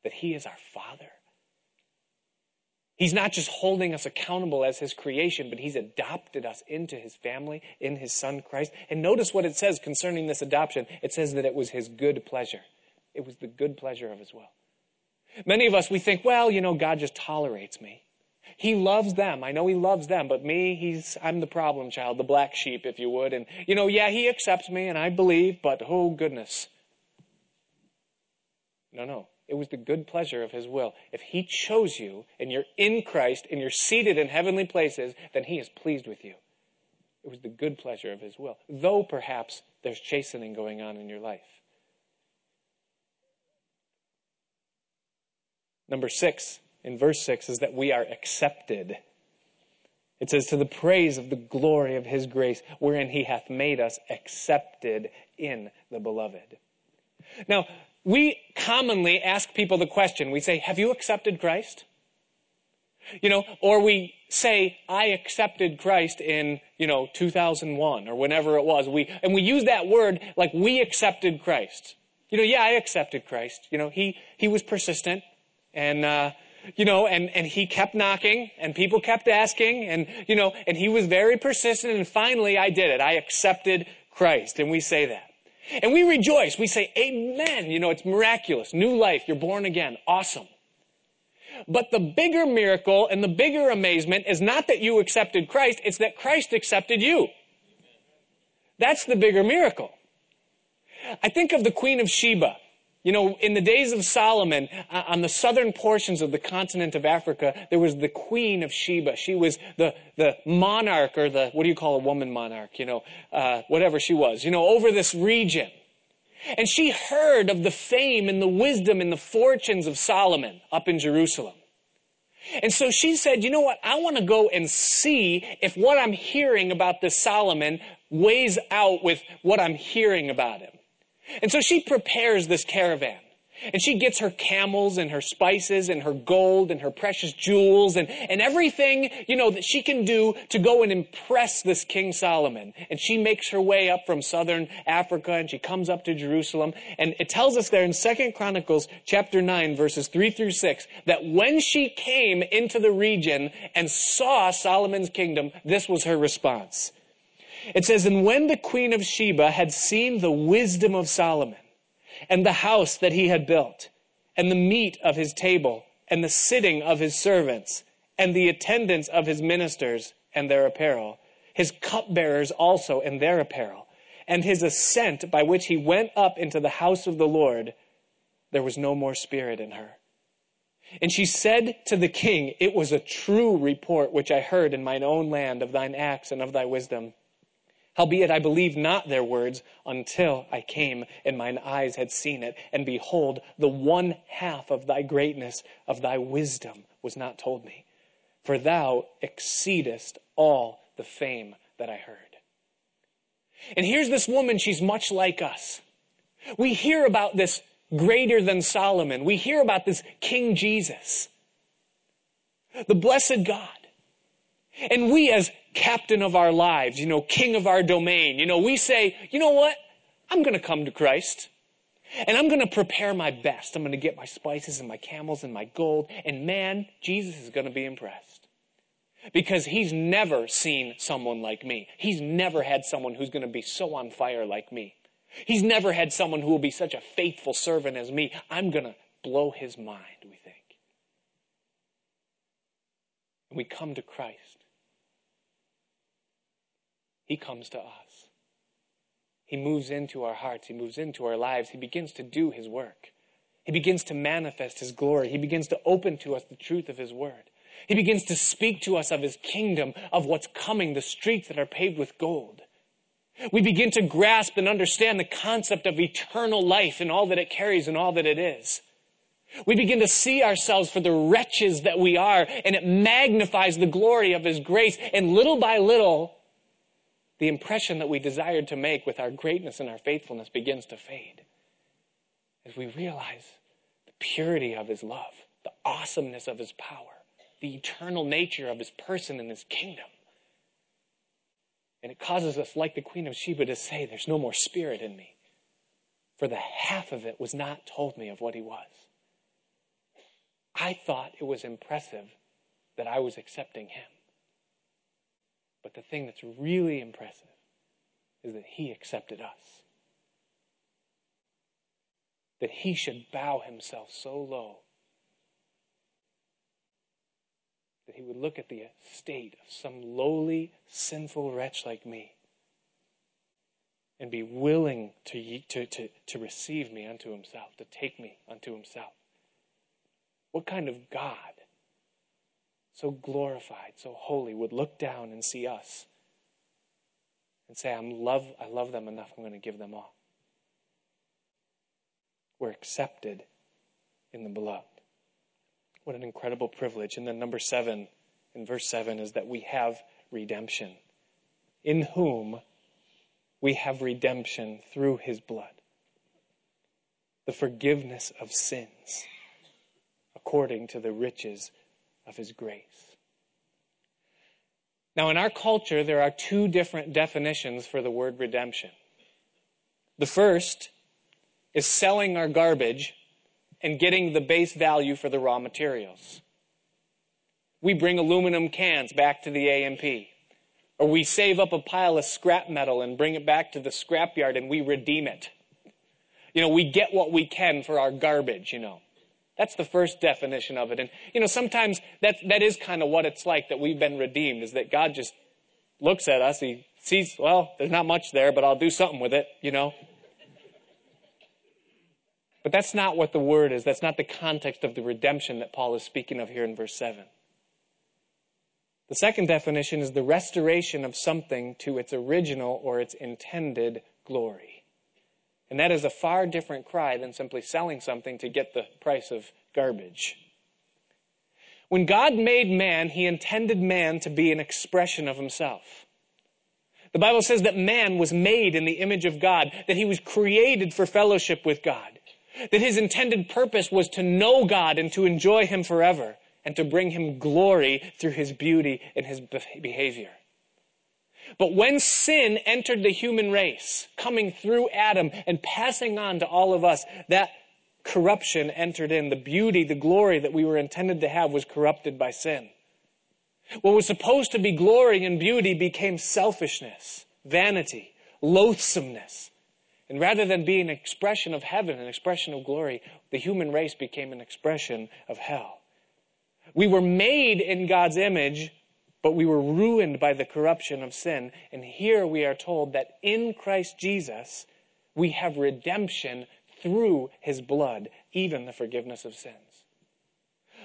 That He is our Father. He's not just holding us accountable as His creation, but He's adopted us into His family in His Son Christ. And notice what it says concerning this adoption. It says that it was His good pleasure. It was the good pleasure of His will. Many of us, we think, well, you know, God just tolerates me. He loves them. I know he loves them, but me, he's, I'm the problem child, the black sheep, if you would. And, you know, yeah, he accepts me and I believe, but oh goodness. No, no. It was the good pleasure of his will. If he chose you and you're in Christ and you're seated in heavenly places, then he is pleased with you. It was the good pleasure of his will. Though perhaps there's chastening going on in your life. Number six, in verse 6 is that we are accepted. It says, To the praise of the glory of his grace, wherein he hath made us accepted in the beloved. Now, we commonly ask people the question, we say, Have you accepted Christ? You know, or we say, I accepted Christ in, you know, 2001 or whenever it was. We, and we use that word like we accepted Christ. You know, yeah, I accepted Christ. You know, he, he was persistent and, uh, you know, and, and he kept knocking and people kept asking and, you know, and he was very persistent and finally I did it. I accepted Christ and we say that. And we rejoice. We say, Amen. You know, it's miraculous. New life. You're born again. Awesome. But the bigger miracle and the bigger amazement is not that you accepted Christ, it's that Christ accepted you. That's the bigger miracle. I think of the Queen of Sheba. You know, in the days of Solomon, uh, on the southern portions of the continent of Africa, there was the Queen of Sheba. She was the, the monarch, or the, what do you call a woman monarch? You know, uh, whatever she was, you know, over this region. And she heard of the fame and the wisdom and the fortunes of Solomon up in Jerusalem. And so she said, you know what? I want to go and see if what I'm hearing about this Solomon weighs out with what I'm hearing about him. And so she prepares this caravan. And she gets her camels and her spices and her gold and her precious jewels and, and everything, you know, that she can do to go and impress this King Solomon. And she makes her way up from southern Africa and she comes up to Jerusalem. And it tells us there in Second Chronicles chapter 9 verses 3 through 6 that when she came into the region and saw Solomon's kingdom, this was her response. It says, And when the queen of Sheba had seen the wisdom of Solomon, and the house that he had built, and the meat of his table, and the sitting of his servants, and the attendance of his ministers and their apparel, his cupbearers also and their apparel, and his ascent by which he went up into the house of the Lord, there was no more spirit in her. And she said to the king, It was a true report which I heard in mine own land of thine acts and of thy wisdom. Howbeit I believed not their words until I came and mine eyes had seen it. And behold, the one half of thy greatness, of thy wisdom was not told me. For thou exceedest all the fame that I heard. And here's this woman, she's much like us. We hear about this greater than Solomon. We hear about this King Jesus, the blessed God. And we as captain of our lives, you know, king of our domain, you know, we say, you know what? I'm going to come to Christ. And I'm going to prepare my best. I'm going to get my spices and my camels and my gold. And man, Jesus is going to be impressed. Because he's never seen someone like me. He's never had someone who's going to be so on fire like me. He's never had someone who will be such a faithful servant as me. I'm going to blow his mind, we think. And we come to Christ. He comes to us. He moves into our hearts. He moves into our lives. He begins to do His work. He begins to manifest His glory. He begins to open to us the truth of His word. He begins to speak to us of His kingdom, of what's coming, the streets that are paved with gold. We begin to grasp and understand the concept of eternal life and all that it carries and all that it is. We begin to see ourselves for the wretches that we are, and it magnifies the glory of His grace. And little by little, the impression that we desired to make with our greatness and our faithfulness begins to fade as we realize the purity of His love, the awesomeness of His power, the eternal nature of His person and His kingdom. And it causes us, like the Queen of Sheba, to say, There's no more spirit in me. For the half of it was not told me of what He was. I thought it was impressive that I was accepting Him. But the thing that's really impressive is that he accepted us. That he should bow himself so low that he would look at the state of some lowly, sinful wretch like me and be willing to, to, to, to receive me unto himself, to take me unto himself. What kind of God so glorified, so holy, would look down and see us and say, I'm love, I love them enough, I'm going to give them all. We're accepted in the beloved. What an incredible privilege. And then number seven, in verse seven, is that we have redemption, in whom we have redemption through his blood, the forgiveness of sins, according to the riches of his grace. Now, in our culture, there are two different definitions for the word redemption. The first is selling our garbage and getting the base value for the raw materials. We bring aluminum cans back to the A&P. Or we save up a pile of scrap metal and bring it back to the scrapyard and we redeem it. You know, we get what we can for our garbage, you know. That's the first definition of it. And, you know, sometimes that, that is kind of what it's like that we've been redeemed, is that God just looks at us. He sees, well, there's not much there, but I'll do something with it, you know. But that's not what the word is. That's not the context of the redemption that Paul is speaking of here in verse 7. The second definition is the restoration of something to its original or its intended glory. And that is a far different cry than simply selling something to get the price of garbage. When God made man, he intended man to be an expression of himself. The Bible says that man was made in the image of God, that he was created for fellowship with God, that his intended purpose was to know God and to enjoy him forever, and to bring him glory through his beauty and his behavior. But when sin entered the human race, coming through Adam and passing on to all of us, that corruption entered in. The beauty, the glory that we were intended to have was corrupted by sin. What was supposed to be glory and beauty became selfishness, vanity, loathsomeness. And rather than being an expression of heaven, an expression of glory, the human race became an expression of hell. We were made in God's image, but we were ruined by the corruption of sin. And here we are told that in Christ Jesus, we have redemption through his blood, even the forgiveness of sins.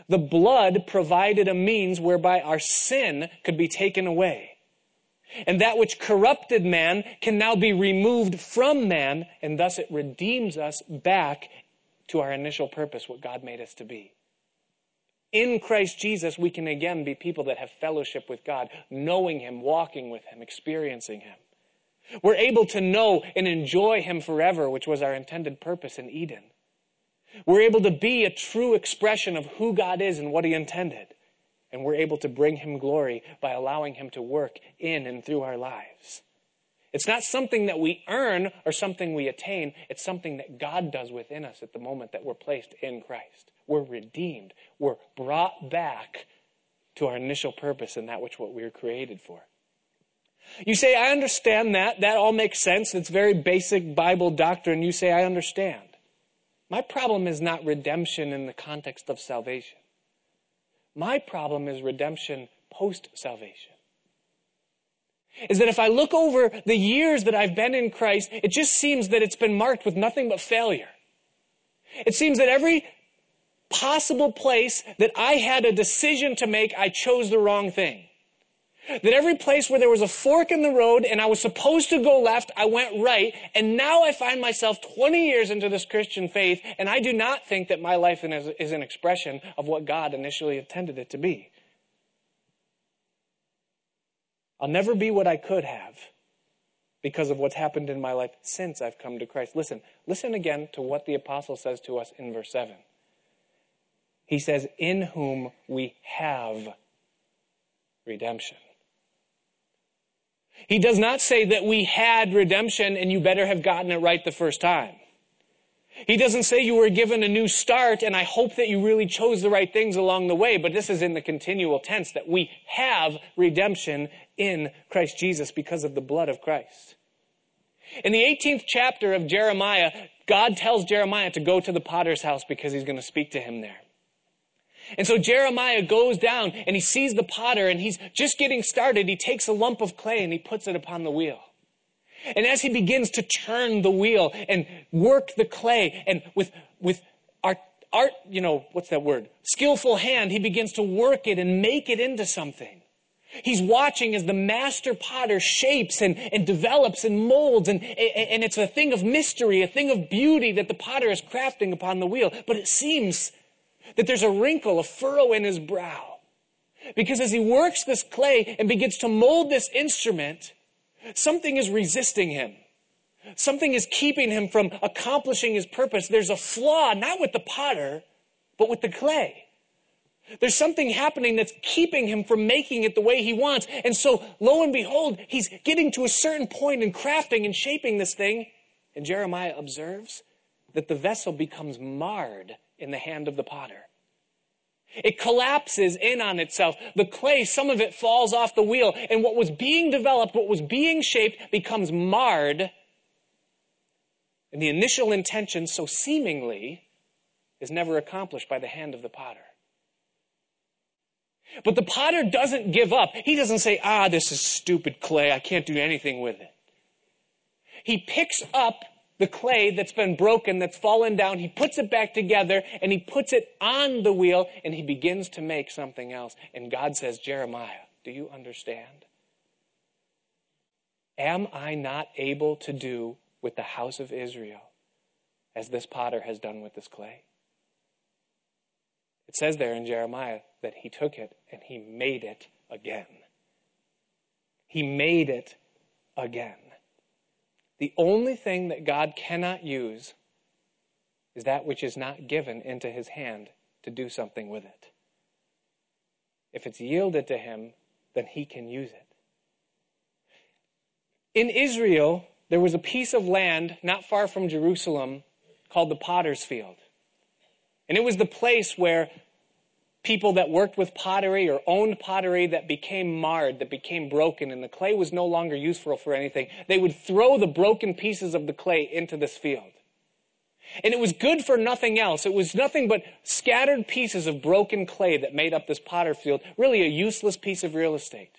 The blood provided a means whereby our sin could be taken away. And that which corrupted man can now be removed from man, and thus it redeems us back to our initial purpose, what God made us to be. In Christ Jesus, we can again be people that have fellowship with God, knowing Him, walking with Him, experiencing Him. We're able to know and enjoy Him forever, which was our intended purpose in Eden. We're able to be a true expression of who God is and what He intended. And we're able to bring Him glory by allowing Him to work in and through our lives. It's not something that we earn or something we attain. It's something that God does within us at the moment that we're placed in Christ. We're redeemed. We're brought back to our initial purpose and that which what we were created for. You say, I understand that. That all makes sense. It's very basic Bible doctrine. You say, I understand. My problem is not redemption in the context of salvation. My problem is redemption post salvation. Is that if I look over the years that I've been in Christ, it just seems that it's been marked with nothing but failure. It seems that every possible place that I had a decision to make, I chose the wrong thing. That every place where there was a fork in the road and I was supposed to go left, I went right. And now I find myself 20 years into this Christian faith and I do not think that my life is an expression of what God initially intended it to be. I'll never be what I could have because of what's happened in my life since I've come to Christ. Listen, listen again to what the apostle says to us in verse 7. He says, In whom we have redemption. He does not say that we had redemption and you better have gotten it right the first time. He doesn't say you were given a new start and I hope that you really chose the right things along the way, but this is in the continual tense that we have redemption in Christ Jesus because of the blood of Christ. In the 18th chapter of Jeremiah, God tells Jeremiah to go to the potter's house because he's going to speak to him there. And so Jeremiah goes down and he sees the potter and he's just getting started. He takes a lump of clay and he puts it upon the wheel. And as he begins to turn the wheel and work the clay and with, with art, art, you know, what's that word? Skillful hand, he begins to work it and make it into something. He's watching as the master potter shapes and, and develops and molds and, and it's a thing of mystery, a thing of beauty that the potter is crafting upon the wheel. But it seems that there's a wrinkle, a furrow in his brow. Because as he works this clay and begins to mold this instrument, something is resisting him. Something is keeping him from accomplishing his purpose. There's a flaw, not with the potter, but with the clay. There's something happening that's keeping him from making it the way he wants. And so, lo and behold, he's getting to a certain point in crafting and shaping this thing. And Jeremiah observes that the vessel becomes marred in the hand of the potter. It collapses in on itself. The clay, some of it falls off the wheel, and what was being developed, what was being shaped, becomes marred. And the initial intention, so seemingly, is never accomplished by the hand of the potter. But the potter doesn't give up. He doesn't say, ah, this is stupid clay. I can't do anything with it. He picks up the clay that's been broken, that's fallen down, he puts it back together and he puts it on the wheel and he begins to make something else. And God says, Jeremiah, do you understand? Am I not able to do with the house of Israel as this potter has done with this clay? It says there in Jeremiah that he took it and he made it again. He made it again. The only thing that God cannot use is that which is not given into his hand to do something with it. If it's yielded to him, then he can use it. In Israel, there was a piece of land not far from Jerusalem called the Potter's Field. And it was the place where people that worked with pottery or owned pottery that became marred, that became broken, and the clay was no longer useful for anything, they would throw the broken pieces of the clay into this field. And it was good for nothing else. It was nothing but scattered pieces of broken clay that made up this potter field, really a useless piece of real estate.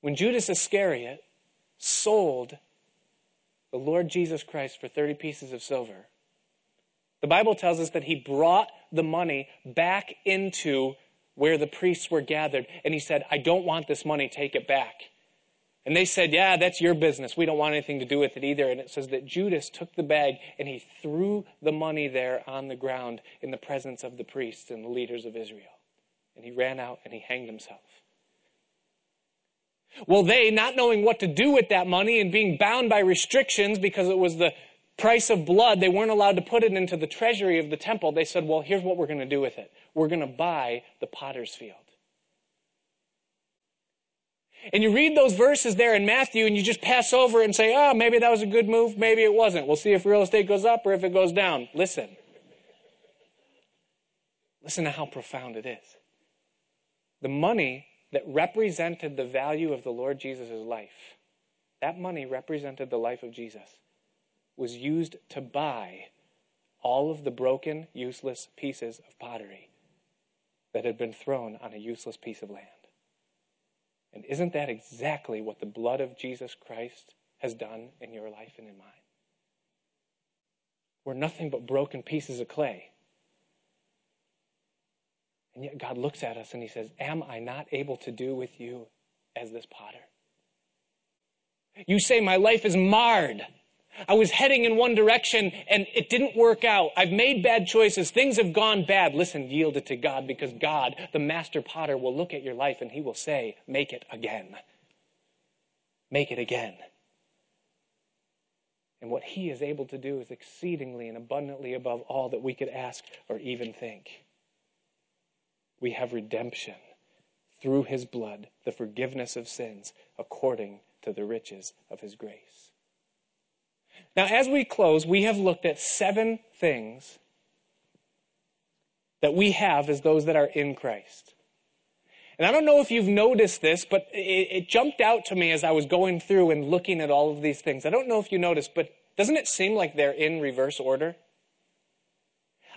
When Judas Iscariot sold the Lord Jesus Christ for 30 pieces of silver, the Bible tells us that he brought the money back into where the priests were gathered. And he said, I don't want this money, take it back. And they said, Yeah, that's your business. We don't want anything to do with it either. And it says that Judas took the bag and he threw the money there on the ground in the presence of the priests and the leaders of Israel. And he ran out and he hanged himself. Well, they, not knowing what to do with that money and being bound by restrictions because it was the price of blood, they weren't allowed to put it into the treasury of the temple. They said, well, here's what we're going to do with it. We're going to buy the potter's field. And you read those verses there in Matthew and you just pass over and say, oh, maybe that was a good move. Maybe it wasn't. We'll see if real estate goes up or if it goes down. Listen. Listen to how profound it is. The money that represented the value of the Lord Jesus' life, that money represented the life of Jesus, was used to buy all of the broken, useless pieces of pottery that had been thrown on a useless piece of land. And isn't that exactly what the blood of Jesus Christ has done in your life and in mine? We're nothing but broken pieces of clay. And yet God looks at us and He says, Am I not able to do with you as this potter? You say, My life is marred. I was heading in one direction and it didn't work out. I've made bad choices. Things have gone bad. Listen, yield it to God because God, the master potter, will look at your life and he will say, Make it again. Make it again. And what he is able to do is exceedingly and abundantly above all that we could ask or even think. We have redemption through his blood, the forgiveness of sins, according to the riches of his grace. Now, as we close, we have looked at seven things that we have as those that are in Christ. And I don't know if you've noticed this, but it, it, jumped out to me as I was going through and looking at all of these things. I don't know if you noticed, but doesn't it seem like they're in reverse order?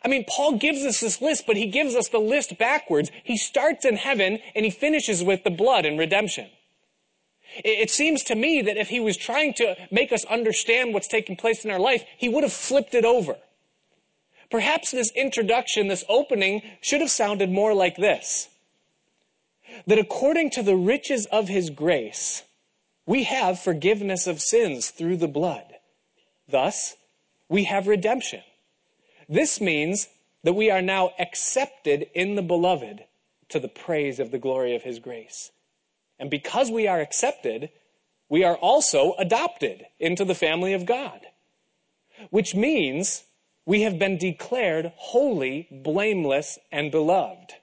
I mean, Paul gives us this list, but he gives us the list backwards. He starts in heaven and he finishes with the blood and redemption. It seems to me that if he was trying to make us understand what's taking place in our life, he would have flipped it over. Perhaps this introduction, this opening, should have sounded more like this. That according to the riches of his grace, we have forgiveness of sins through the blood. Thus, we have redemption. This means that we are now accepted in the beloved to the praise of the glory of his grace. And because we are accepted, we are also adopted into the family of God, which means we have been declared holy, blameless, and beloved.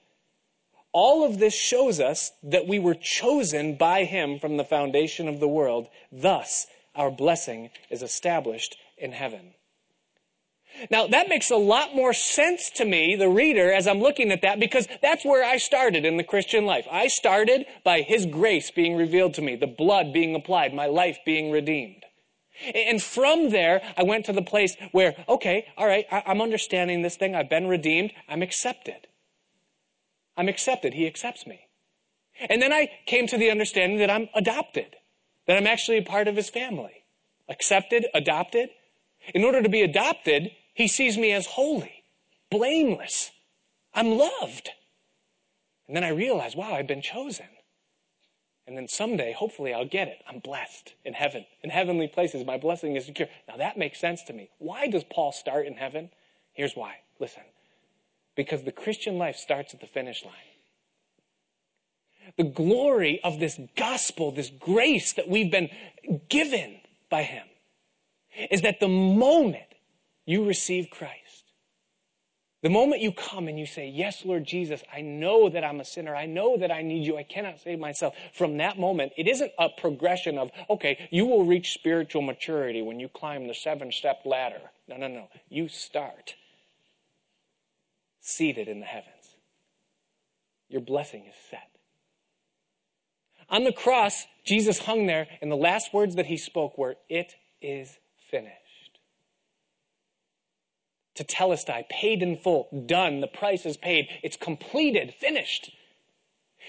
All of this shows us that we were chosen by Him from the foundation of the world. Thus, our blessing is established in heaven. Now, that makes a lot more sense to me, the reader, as I'm looking at that, because that's where I started in the Christian life. I started by His grace being revealed to me, the blood being applied, my life being redeemed. And from there, I went to the place where, okay, all right, I'm understanding this thing. I've been redeemed. I'm accepted. I'm accepted. He accepts me. And then I came to the understanding that I'm adopted, that I'm actually a part of His family. Accepted, adopted. In order to be adopted, he sees me as holy, blameless. I'm loved. And then I realize, wow, I've been chosen. And then someday, hopefully, I'll get it. I'm blessed in heaven, in heavenly places. My blessing is secure. Now that makes sense to me. Why does Paul start in heaven? Here's why. Listen. Because the Christian life starts at the finish line. The glory of this gospel, this grace that we've been given by Him, is that the moment you receive Christ, the moment you come and you say, Yes, Lord Jesus, I know that I'm a sinner. I know that I need you. I cannot save myself. From that moment, it isn't a progression of, okay, you will reach spiritual maturity when you climb the seven step ladder. No, no, no. You start seated in the heavens. Your blessing is set. On the cross, Jesus hung there, and the last words that he spoke were, It is finished tetelestai, paid in full, done, the price is paid, it's completed, finished.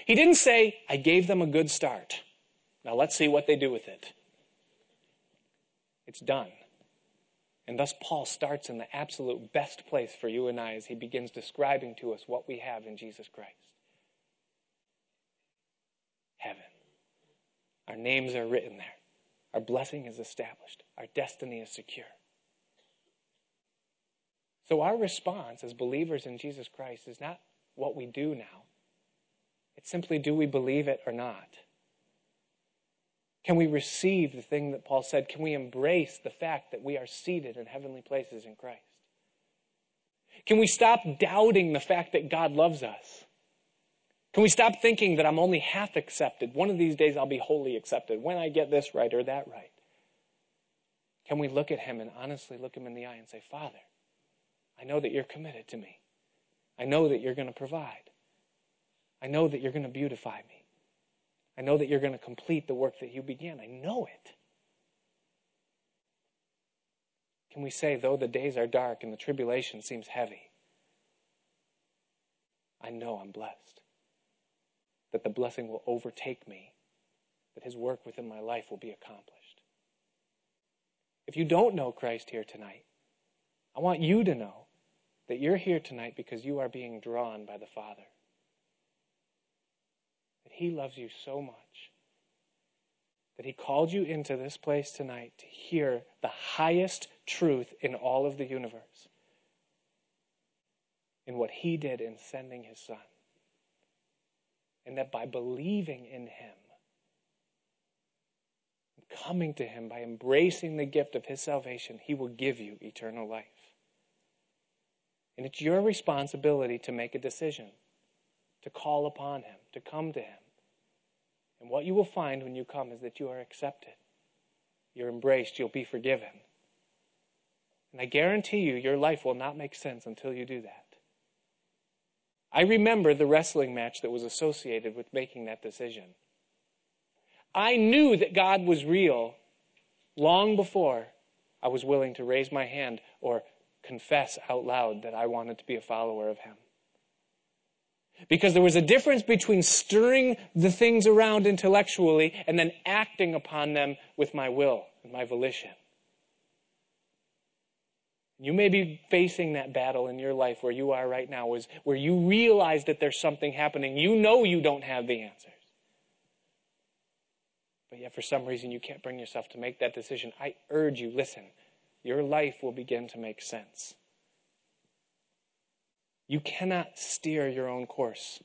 He didn't say, I gave them a good start. Now let's see what they do with it. It's done. And thus, Paul starts in the absolute best place for you and I as he begins describing to us what we have in Jesus Christ heaven. Our names are written there, our blessing is established, our destiny is secure. So, our response as believers in Jesus Christ is not what we do now, it's simply do we believe it or not? Can we receive the thing that Paul said? Can we embrace the fact that we are seated in heavenly places in Christ? Can we stop doubting the fact that God loves us? Can we stop thinking that I'm only half accepted? One of these days I'll be wholly accepted when I get this right or that right. Can we look at Him and honestly look Him in the eye and say, Father, I know that you're committed to me. I know that you're going to provide. I know that you're going to beautify me. I know that you're going to complete the work that you began. I know it. Can we say, though the days are dark and the tribulation seems heavy, I know I'm blessed, that the blessing will overtake me, that his work within my life will be accomplished. If you don't know Christ here tonight, I want you to know that you're here tonight because you are being drawn by the Father. That He loves you so much that He called you into this place tonight to hear the highest truth in all of the universe in what He did in sending His Son. And that by believing in Him, coming to Him, by embracing the gift of His salvation, He will give you eternal life. And it's your responsibility to make a decision, to call upon Him, to come to Him. And what you will find when you come is that you are accepted, you're embraced, you'll be forgiven. And I guarantee you, your life will not make sense until you do that. I remember the wrestling match that was associated with making that decision. I knew that God was real long before I was willing to raise my hand or confess out loud that I wanted to be a follower of Him. Because there was a difference between stirring the things around intellectually and then acting upon them with my will and my volition. You may be facing that battle in your life where you are right now, is where you realize that there's something happening. You know you don't have the answers. But yet, for some reason, you can't bring yourself to make that decision. I urge you, listen, your life will begin to make sense. You cannot steer your own course.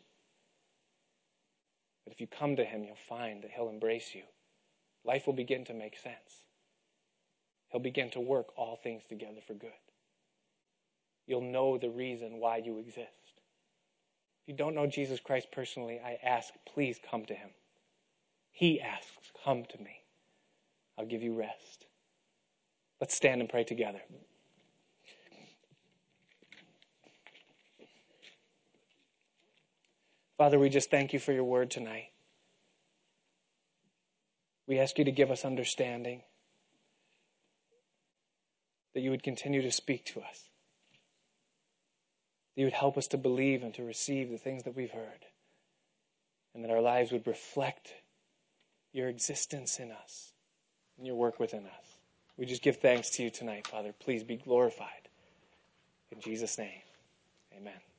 But if you come to Him, you'll find that He'll embrace you. Life will begin to make sense. He'll begin to work all things together for good. You'll know the reason why you exist. If you don't know Jesus Christ personally, I ask, please come to Him. He asks, Come to me. I'll give you rest. Let's stand and pray together. Father, we just thank you for your word tonight. We ask you to give us understanding, that you would continue to speak to us, that you would help us to believe and to receive the things that we've heard, and that our lives would reflect your existence in us and your work within us. We just give thanks to you tonight, Father. Please be glorified. In Jesus' name, amen.